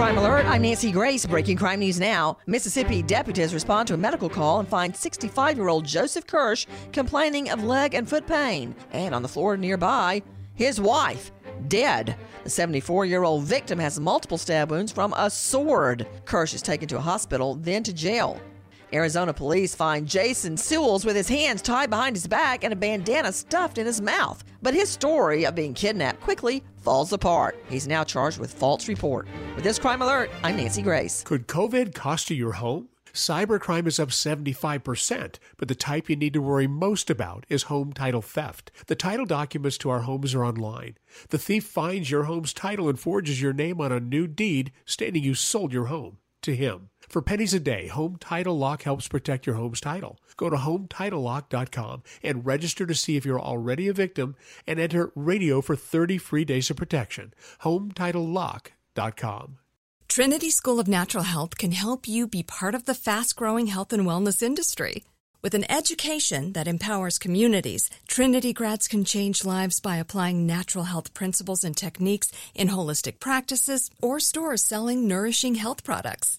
Crime Alert, I'm Nancy Grace. Breaking crime news now. Mississippi deputies respond to a medical call and find 65 year old Joseph Kirsch complaining of leg and foot pain. And on the floor nearby, his wife, dead. The 74 year old victim has multiple stab wounds from a sword. Kirsch is taken to a hospital, then to jail. Arizona police find Jason Sewells with his hands tied behind his back and a bandana stuffed in his mouth. But his story of being kidnapped quickly falls apart. He's now charged with false report. With this crime alert, I'm Nancy Grace. Could COVID cost you your home? Cybercrime is up 75%, but the type you need to worry most about is home title theft. The title documents to our homes are online. The thief finds your home's title and forges your name on a new deed stating you sold your home to him. For pennies a day, Home Title Lock helps protect your home's title. Go to HometitleLock.com and register to see if you're already a victim and enter radio for 30 free days of protection. HometitleLock.com. Trinity School of Natural Health can help you be part of the fast growing health and wellness industry. With an education that empowers communities, Trinity grads can change lives by applying natural health principles and techniques in holistic practices or stores selling nourishing health products.